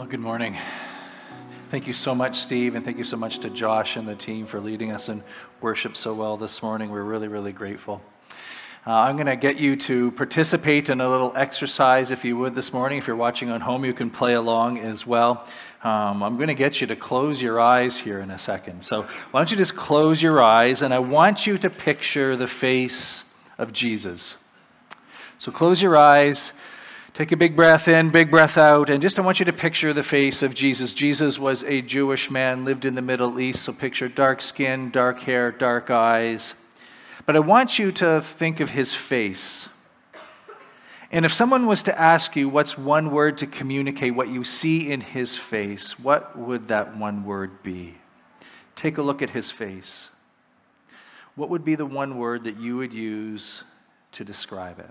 Well, good morning. Thank you so much, Steve, and thank you so much to Josh and the team for leading us in worship so well this morning. We're really, really grateful. Uh, I'm going to get you to participate in a little exercise, if you would, this morning. If you're watching on home, you can play along as well. Um, I'm going to get you to close your eyes here in a second. So, why don't you just close your eyes, and I want you to picture the face of Jesus. So, close your eyes. Take a big breath in, big breath out, and just I want you to picture the face of Jesus. Jesus was a Jewish man, lived in the Middle East, so picture dark skin, dark hair, dark eyes. But I want you to think of his face. And if someone was to ask you what's one word to communicate what you see in his face, what would that one word be? Take a look at his face. What would be the one word that you would use to describe it?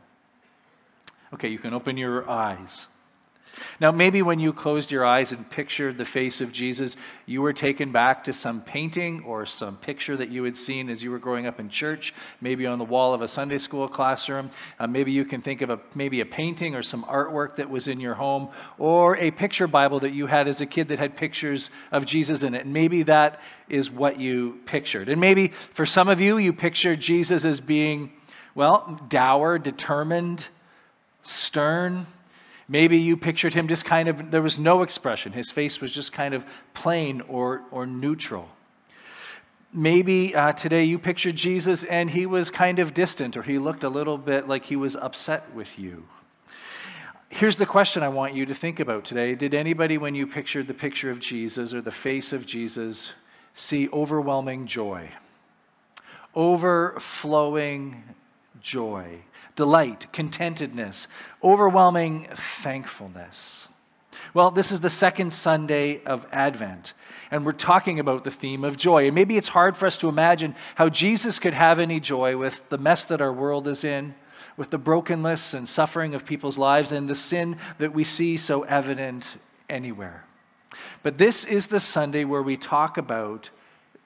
Okay, you can open your eyes. Now, maybe when you closed your eyes and pictured the face of Jesus, you were taken back to some painting or some picture that you had seen as you were growing up in church, maybe on the wall of a Sunday school classroom. Uh, maybe you can think of a, maybe a painting or some artwork that was in your home, or a picture Bible that you had as a kid that had pictures of Jesus in it. And maybe that is what you pictured. And maybe for some of you, you pictured Jesus as being, well, dour, determined, stern Maybe you pictured him just kind of, there was no expression. His face was just kind of plain or, or neutral. Maybe uh, today you pictured Jesus and he was kind of distant or he looked a little bit like he was upset with you. Here's the question I want you to think about today. Did anybody, when you pictured the picture of Jesus or the face of Jesus, see overwhelming joy? Overflowing joy delight, contentedness, overwhelming thankfulness. Well, this is the second Sunday of Advent, and we're talking about the theme of joy. And maybe it's hard for us to imagine how Jesus could have any joy with the mess that our world is in, with the brokenness and suffering of people's lives, and the sin that we see so evident anywhere. But this is the Sunday where we talk about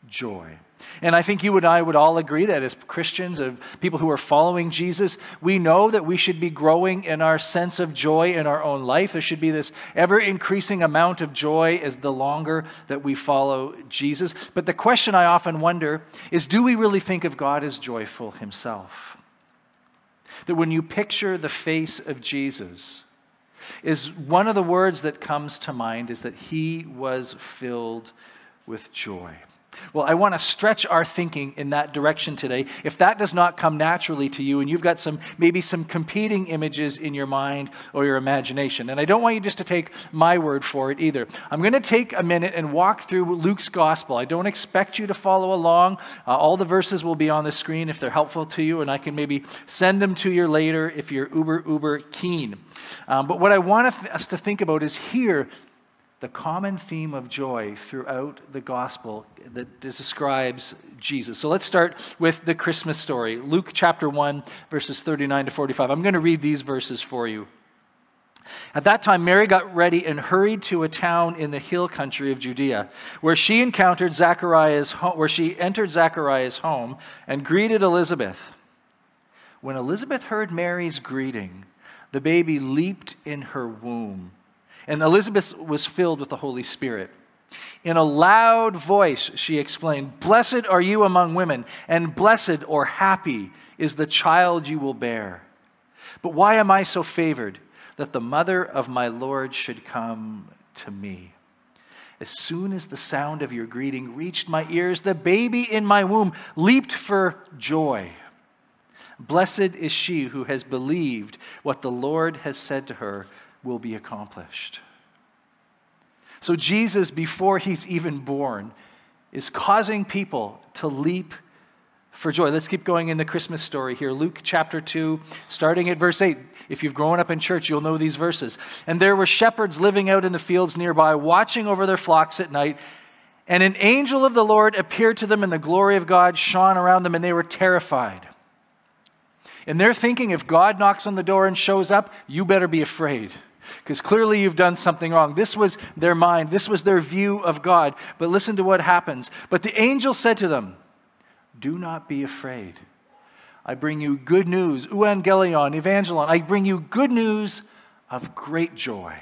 joy. And I think you and I would all agree that as Christians, of people who are following Jesus, we know that we should be growing in our sense of joy in our own life. There should be this ever increasing amount of joy as the longer that we follow Jesus. But the question I often wonder is do we really think of God as joyful himself? That when you picture the face of Jesus, is one of the words that comes to mind is that he was filled with joy. Well, I want to stretch our thinking in that direction today. If that does not come naturally to you and you've got some maybe some competing images in your mind or your imagination, and I don't want you just to take my word for it either. I'm going to take a minute and walk through Luke's gospel. I don't expect you to follow along. Uh, all the verses will be on the screen if they're helpful to you, and I can maybe send them to you later if you're uber, uber keen. Um, but what I want us to think about is here the common theme of joy throughout the gospel that describes Jesus. So let's start with the Christmas story. Luke chapter 1, verses 39 to 45. I'm going to read these verses for you. At that time, Mary got ready and hurried to a town in the hill country of Judea, where she encountered Zachariah's home, where she entered Zachariah's home and greeted Elizabeth. When Elizabeth heard Mary's greeting, the baby leaped in her womb and Elizabeth was filled with the Holy Spirit. In a loud voice, she explained, Blessed are you among women, and blessed or happy is the child you will bear. But why am I so favored that the mother of my Lord should come to me? As soon as the sound of your greeting reached my ears, the baby in my womb leaped for joy. Blessed is she who has believed what the Lord has said to her will be accomplished. So, Jesus, before he's even born, is causing people to leap for joy. Let's keep going in the Christmas story here. Luke chapter 2, starting at verse 8. If you've grown up in church, you'll know these verses. And there were shepherds living out in the fields nearby, watching over their flocks at night. And an angel of the Lord appeared to them, and the glory of God shone around them, and they were terrified. And they're thinking if God knocks on the door and shows up, you better be afraid because clearly you've done something wrong. This was their mind, this was their view of God. But listen to what happens. But the angel said to them, Do not be afraid. I bring you good news, euangelion, evangelon. I bring you good news of great joy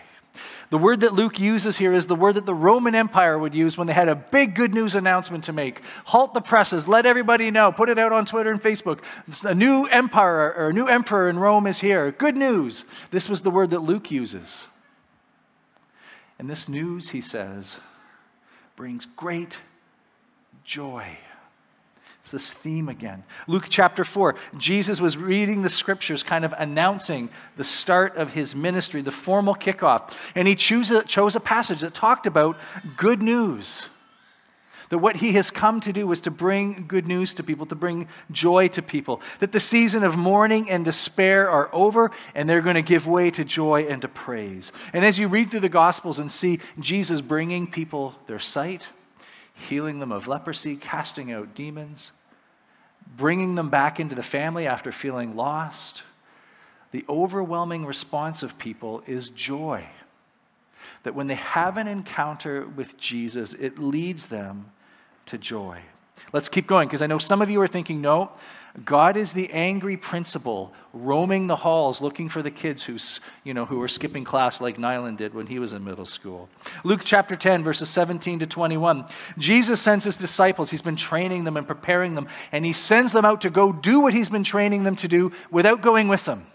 The word that Luke uses here is the word that the Roman Empire would use when they had a big good news announcement to make. Halt the presses, let everybody know, put it out on Twitter and Facebook. A new empire or a new emperor in Rome is here. Good news. This was the word that Luke uses. And this news, he says, brings great joy. It's this theme again. Luke chapter 4, Jesus was reading the scriptures, kind of announcing the start of his ministry, the formal kickoff. And he chose a, chose a passage that talked about good news. That what he has come to do is to bring good news to people, to bring joy to people. That the season of mourning and despair are over, and they're going to give way to joy and to praise. And as you read through the Gospels and see Jesus bringing people their sight, healing them of leprosy, casting out demons, bringing them back into the family after feeling lost. The overwhelming response of people is joy. That when they have an encounter with Jesus, it leads them to joy. Let's keep going because I know some of you are thinking, no, God is the angry principal roaming the halls looking for the kids who's, you know, who are skipping class like Nyland did when he was in middle school. Luke chapter 10, verses 17 to 21. Jesus sends his disciples. He's been training them and preparing them, and he sends them out to go do what he's been training them to do without going with them.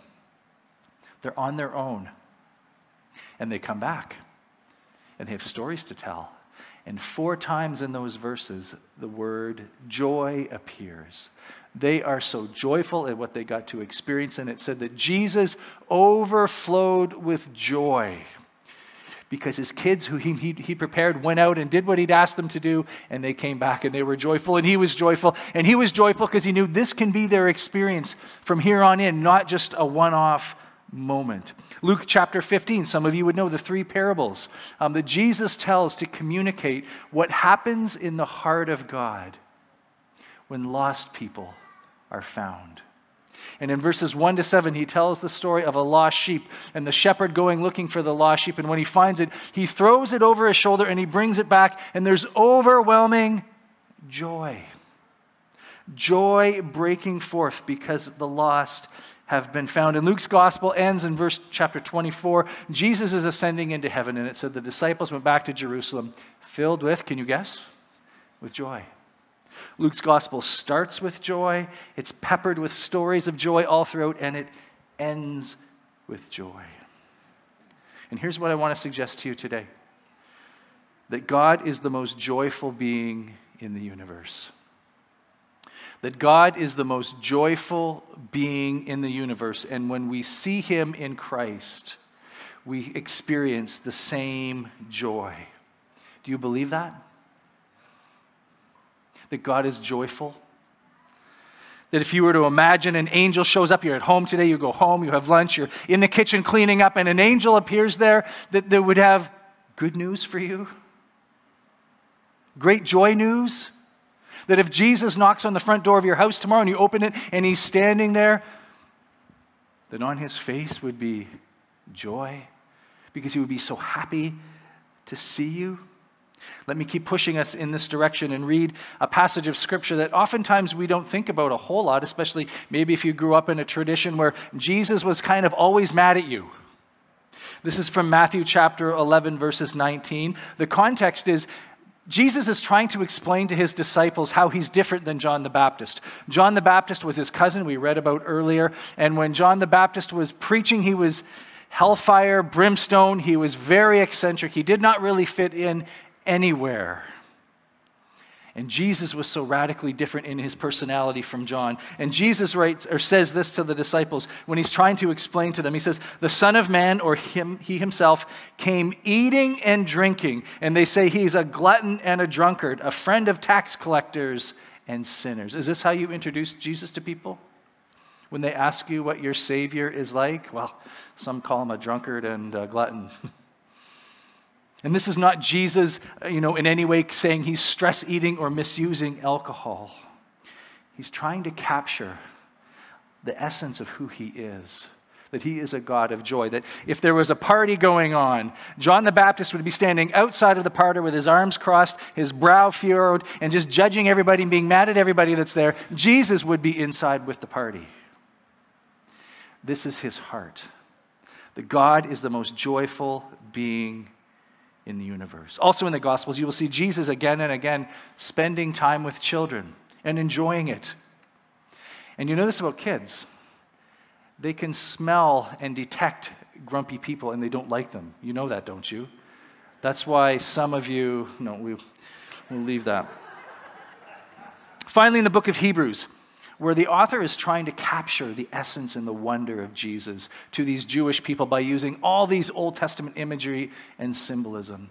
They're on their own. And they come back, and they have stories to tell. And four times in those verses, the word joy appears. They are so joyful at what they got to experience. And it said that Jesus overflowed with joy because his kids, who he, he, he, prepared, went out and did what he'd asked them to do, and they came back and they were joyful, and he was joyful. And he was joyful because he knew this can be their experience from here on in, not just a one off moment. Luke chapter 15, some of you would know the three parables um, that Jesus tells to communicate what happens in the heart of God when lost people are found. And in verses 1 to 7, he tells the story of a lost sheep and the shepherd going looking for the lost sheep. And when he finds it, he throws it over his shoulder and he brings it back, and there's overwhelming joy. Joy breaking forth because the lost have been found. And Luke's gospel ends in verse chapter 24. Jesus is ascending into heaven, and it said the disciples went back to Jerusalem filled with, can you guess? With joy. Luke's gospel starts with joy, it's peppered with stories of joy all throughout, and it ends with joy. And here's what I want to suggest to you today that God is the most joyful being in the universe that God is the most joyful being in the universe. And when we see him in Christ, we experience the same joy. Do you believe that? That God is joyful? That if you were to imagine an angel shows up, you're at home today, you go home, you have lunch, you're in the kitchen cleaning up, and an angel appears there that, that would have good news for you? Great joy news? That if Jesus knocks on the front door of your house tomorrow and you open it and he's standing there, that on his face would be joy because he would be so happy to see you. Let me keep pushing us in this direction and read a passage of scripture that oftentimes we don't think about a whole lot, especially maybe if you grew up in a tradition where Jesus was kind of always mad at you. This is from Matthew chapter 11, verses 19. The context is Jesus is trying to explain to his disciples how he's different than John the Baptist. John the Baptist was his cousin, we read about earlier. And when John the Baptist was preaching, he was hellfire, brimstone. He was very eccentric. He did not really fit in anywhere. And Jesus was so radically different in his personality from John. And Jesus writes or says this to the disciples when he's trying to explain to them. He says, "The Son of Man or him he himself came eating and drinking." And they say he's a glutton and a drunkard, a friend of tax collectors and sinners. Is this how you introduce Jesus to people? When they ask you what your savior is like, well, some call him a drunkard and a glutton. And this is not Jesus, uh, you know, in any way saying he's stress eating or misusing alcohol. He's trying to capture the essence of who he is. That he is a God of joy. That if there was a party going on, John the Baptist would be standing outside of the party with his arms crossed, his brow furrowed, and just judging everybody and being mad at everybody that's there. Jesus would be inside with the party. This is his heart that God is the most joyful being in the universe. Also in the Gospels, you will see Jesus again and again spending time with children and enjoying it. And you know this about kids they can smell and detect grumpy people and they don't like them. You know that, don't you? That's why some of you, no, we, we'll leave that. Finally, in the book of Hebrews, where the author is trying to capture the essence and the wonder of Jesus to these Jewish people by using all these Old Testament imagery and symbolism.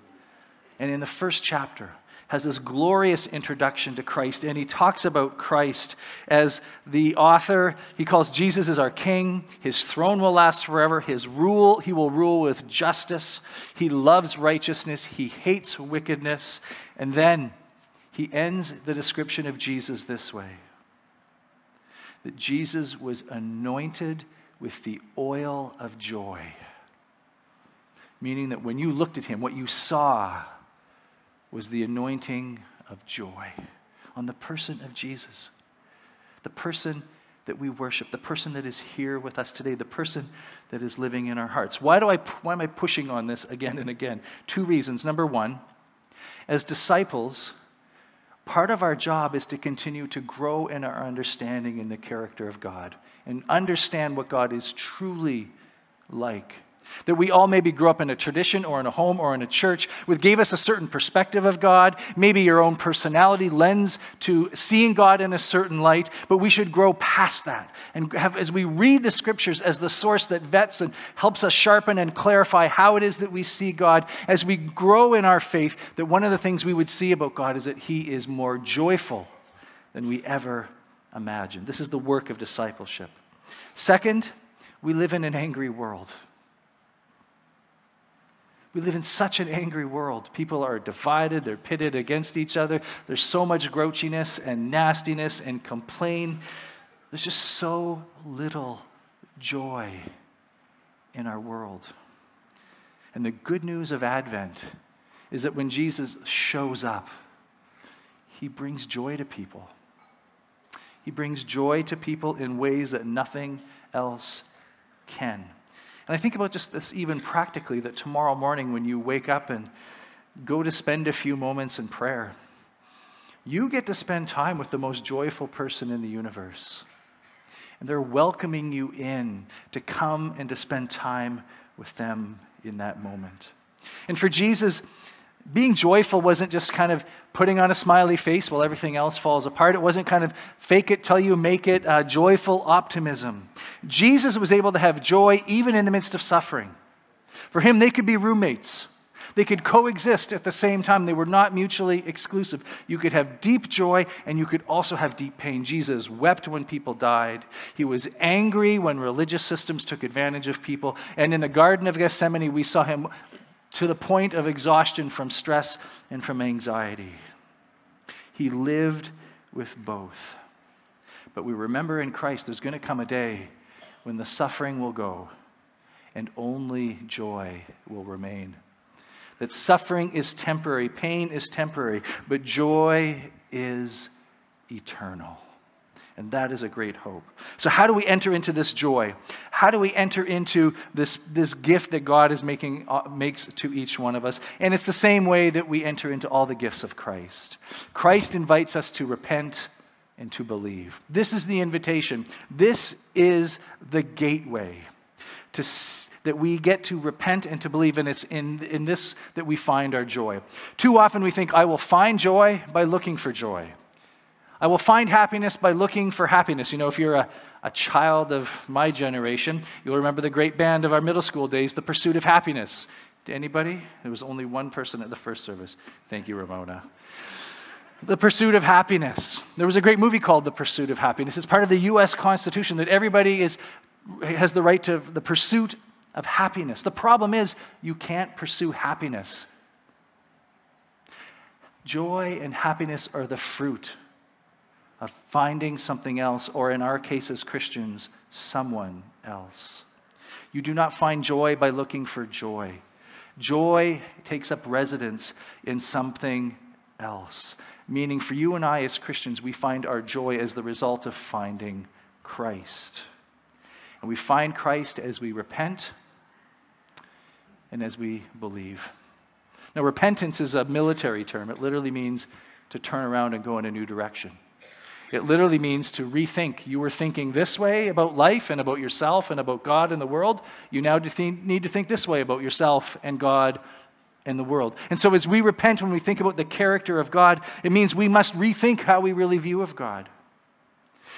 And in the first chapter, has this glorious introduction to Christ, and he talks about Christ as the author. He calls Jesus as our king. His throne will last forever. His rule, he will rule with justice. He loves righteousness. He hates wickedness. And then he ends the description of Jesus this way that Jesus was anointed with the oil of joy. Meaning that when you looked at him, what you saw was the anointing of joy on the person of Jesus, the person that we worship, the person that is here with us today, the person that is living in our hearts. Why, do I, why am I pushing on this again and again? Two reasons. Number one, as disciples, part of our job is to continue to grow in our understanding in the character of God and understand what God is truly like. That we all maybe grew up in a tradition or in a home or in a church which gave us a certain perspective of God, maybe your own personality lends to seeing God in a certain light, but we should grow past that. And have, as we read the scriptures as the source that vets and helps us sharpen and clarify how it is that we see God, as we grow in our faith, that one of the things we would see about God is that He is more joyful than we ever imagined. This is the work of discipleship. Second, we live in an angry world. We live in such an angry world. People are divided, they're pitted against each other. There's so much grouchiness and nastiness and complain. There's just so little joy in our world. And the good news of Advent is that when Jesus shows up, he brings joy to people. He brings joy to people in ways that nothing else can. And I think about just this even practically that tomorrow morning when you wake up and go to spend a few moments in prayer, you get to spend time with the most joyful person in the universe. And they're welcoming you in to come and to spend time with them in that moment. And for Jesus, being joyful wasn't just kind of putting on a smiley face while everything else falls apart. It wasn't kind of fake it till you make it, uh, joyful optimism. Jesus was able to have joy even in the midst of suffering. For him, they could be roommates. They could coexist at the same time. They were not mutually exclusive. You could have deep joy and you could also have deep pain. Jesus wept when people died. He was angry when religious systems took advantage of people. And in the Garden of Gethsemane, we saw him to the point of exhaustion from stress and from anxiety. He lived with both. But we remember in Christ there's going to come a day when the suffering will go and only joy will remain. That suffering is temporary, pain is temporary, but joy is eternal. And that is a great hope. So, how do we enter into this joy? How do we enter into this, this gift that God is making, uh, makes to each one of us? And it's the same way that we enter into all the gifts of Christ. Christ invites us to repent and to believe. This is the invitation. This is the gateway to, that we get to repent and to believe, and it's in, in this that we find our joy. Too often we think, I will find joy by looking for joy. I will find happiness by looking for happiness. You know, if you're a, a child of my generation, you'll remember the great band of our middle school days, The Pursuit of Happiness. Anybody? There was only one person at the first service. Thank you, Ramona. The Pursuit of Happiness. There was a great movie called The Pursuit of Happiness. It's part of the U.S. Constitution that everybody is, has the right to the pursuit of happiness. The problem is, you can't pursue happiness. Joy and happiness are the fruit of finding something else, or in our case as Christians, someone else. You do not find joy by looking for joy. Joy takes up residence in something else. Meaning, for you and I as Christians, we find our joy as the result of finding Christ. And we find Christ as we repent and as we believe. Now, repentance is a military term. It literally means to turn around and go in a new direction. It literally means to rethink. You were thinking this way about life and about yourself and about God and the world. You now need to think this way about yourself and God and the world. And so, as we repent, when we think about the character of God, it means we must rethink how we really view of God.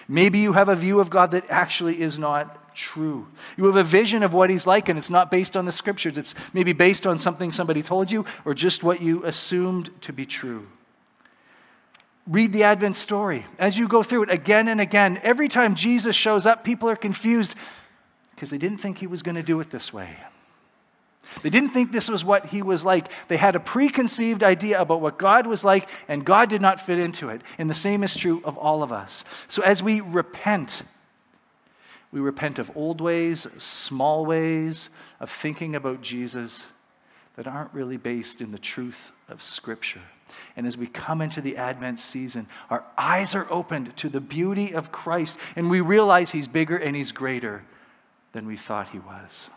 Maybe you have a view of God that actually is not true. You have a vision of what He's like, and it's not based on the scriptures. It's maybe based on something somebody told you or just what you assumed to be true. Read the Advent story. As you go through it again and again, every time Jesus shows up, people are confused because they didn't think He was going to do it this way. They didn't think this was what he was like. They had a preconceived idea about what God was like, and God did not fit into it. And the same is true of all of us. So as we repent, we repent of old ways, small ways of thinking about Jesus that aren't really based in the truth of Scripture. And as we come into the Advent season, our eyes are opened to the beauty of Christ, and we realize He's bigger and He's greater than we thought He was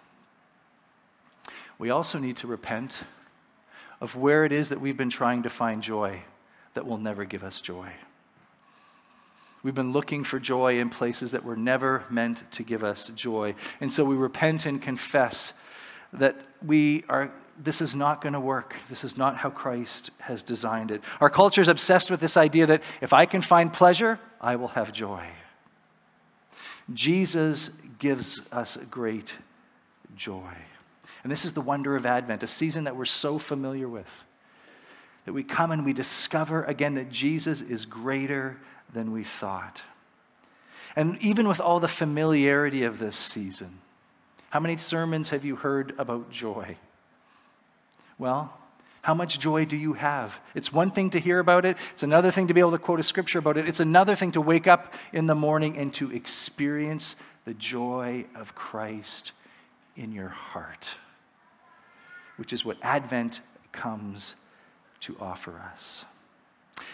we also need to repent of where it is that we've been trying to find joy that will never give us joy. We've been looking for joy in places that were never meant to give us joy. And so we repent and confess that we are this is not going to work. This is not how Christ has designed it. Our culture is obsessed with this idea that if I can find pleasure, I will have joy. Jesus gives us great joy. And this is the wonder of Advent, a season that we're so familiar with. That we come and we discover again that Jesus is greater than we thought. And even with all the familiarity of this season, how many sermons have you heard about joy? Well, how much joy do you have? It's one thing to hear about it, it's another thing to be able to quote a scripture about it, it's another thing to wake up in the morning and to experience the joy of Christ in your heart which is what Advent comes to offer us.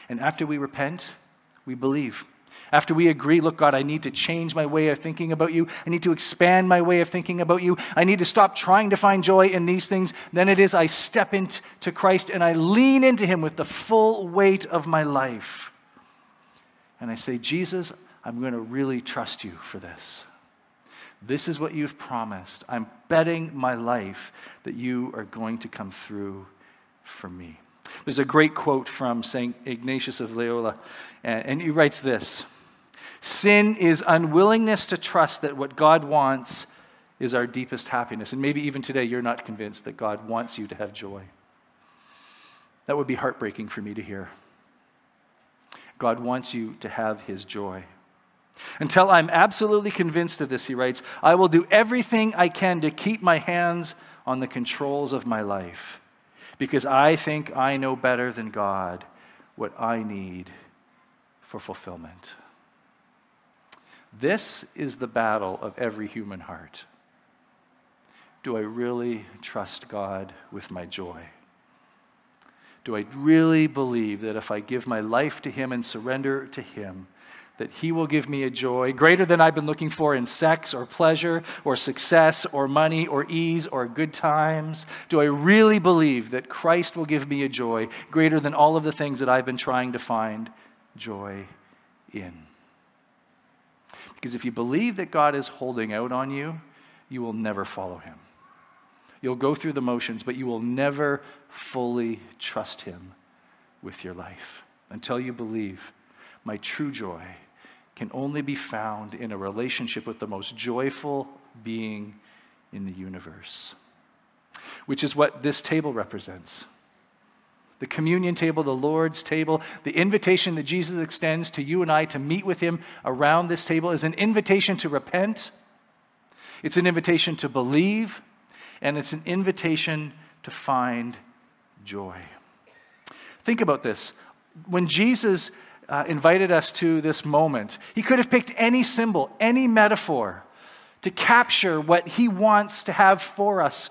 And after we repent, we believe. After we agree, look, God, I need to change my way of thinking about you. I need to expand my way of thinking about you. I need to stop trying to find joy in these things. Then it is I step into Christ and I lean into Him with the full weight of my life. And I say, Jesus, I'm going to really trust you for this. This is what you've promised. I'm betting my life that you are going to come through for me. There's a great quote from St. Ignatius of Loyola, and he writes this Sin is unwillingness to trust that what God wants is our deepest happiness. And maybe even today you're not convinced that God wants you to have joy. That would be heartbreaking for me to hear. God wants you to have his joy. Until I'm absolutely convinced of this, he writes, I will do everything I can to keep my hands on the controls of my life because I think I know better than God what I need for fulfillment. This is the battle of every human heart. Do I really trust God with my joy? Do I really believe that if I give my life to Him and surrender to Him, that He will give me a joy greater than I've been looking for in sex or pleasure or success or money or ease or good times? Do I really believe that Christ will give me a joy greater than all of the things that I've been trying to find joy in? Because if you believe that God is holding out on you, you will never follow Him. You'll go through the motions, but you will never fully trust Him with your life until you believe my true joy can only be found in a relationship with the most joyful being in the universe, which is what this table represents. The communion table, the Lord's table, the invitation that Jesus extends to you and I to meet with Him around this table is an invitation to repent, it's an invitation to believe, and it's an invitation to find joy. Think about this. When Jesus uh, invited us to this moment. He could have picked any symbol, any metaphor to capture what he wants to have for us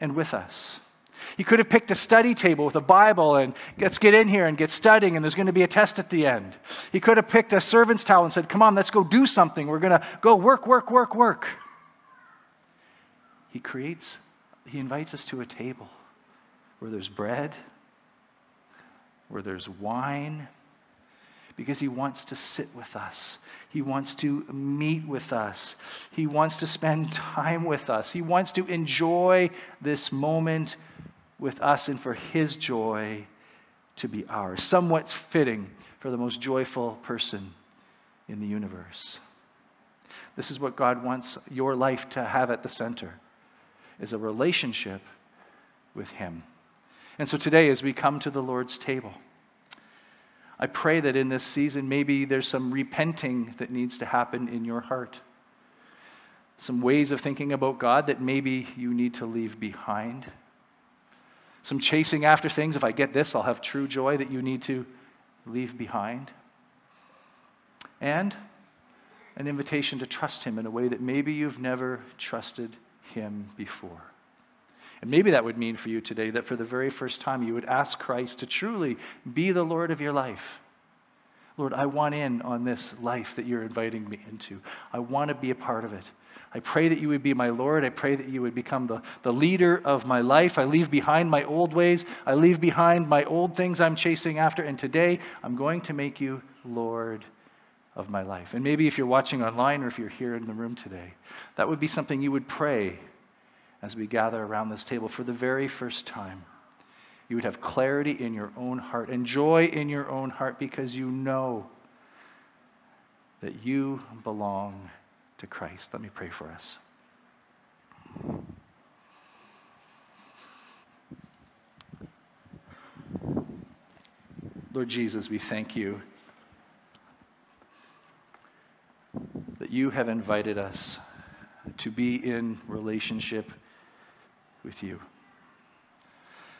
and with us. He could have picked a study table with a Bible and let's get in here and get studying, and there's going to be a test at the end. He could have picked a servant's towel and said, Come on, let's go do something. We're going to go work, work, work, work. He creates He invites us to a table where there's bread, where there's wine, because He wants to sit with us. He wants to meet with us. He wants to spend time with us. He wants to enjoy this moment with us and for His joy to be ours. Somewhat fitting for the most joyful person in the universe. This is what God wants your life to have at the center is a relationship with him. And so today as we come to the Lord's table, I pray that in this season maybe there's some repenting that needs to happen in your heart. Some ways of thinking about God that maybe you need to leave behind. Some chasing after things, if I get this, I'll have true joy that you need to leave behind. And an invitation to trust Him in a way that maybe you've never trusted Him before. And maybe that would mean for you today that for the very first time you would ask Christ to truly be the Lord of your life. Lord, I want in on this life that you're inviting me into. I want to be a part of it. I pray that you would be my Lord. I pray that you would become the, the leader of my life. I leave behind my old ways. I leave behind my old things I'm chasing after. And today, I'm going to make you Lord of my life. And maybe if you're watching online or if you're here in the room today, that would be something you would pray as we gather around this table for the very first time. You would have clarity in your own heart and joy in your own heart because you know that you belong to Christ. Let me pray for us. Lord Jesus, we thank you that you have invited us to be in relationship with you.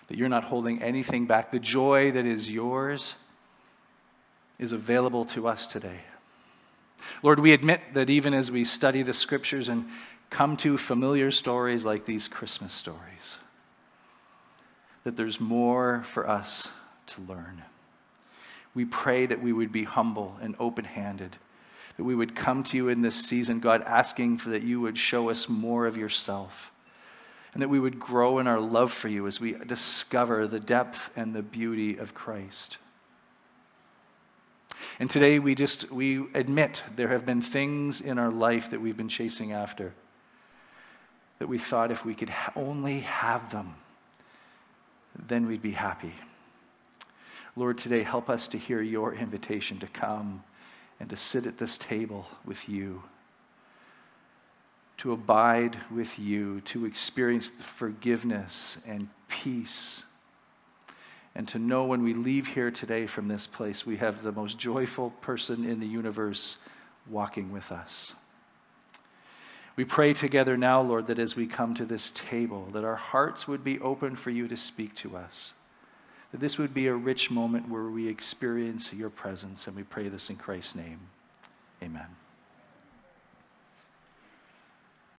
That you're not holding anything back. The joy that is yours is available to us today. Lord, we admit that even as we study the scriptures and come to familiar stories like these Christmas stories, that there's more for us to learn. We pray that we would be humble and open handed that we would come to you in this season, God, asking for that you would show us more of yourself and that we would grow in our love for you as we discover the depth and the beauty of Christ. And today we just we admit there have been things in our life that we've been chasing after that we thought if we could only have them then we'd be happy. Lord, today help us to hear your invitation to come and to sit at this table with you, to abide with you, to experience the forgiveness and peace, and to know when we leave here today from this place, we have the most joyful person in the universe walking with us. We pray together now, Lord, that as we come to this table, that our hearts would be open for you to speak to us that this would be a rich moment where we experience your presence. And we pray this in Christ's name. Amen.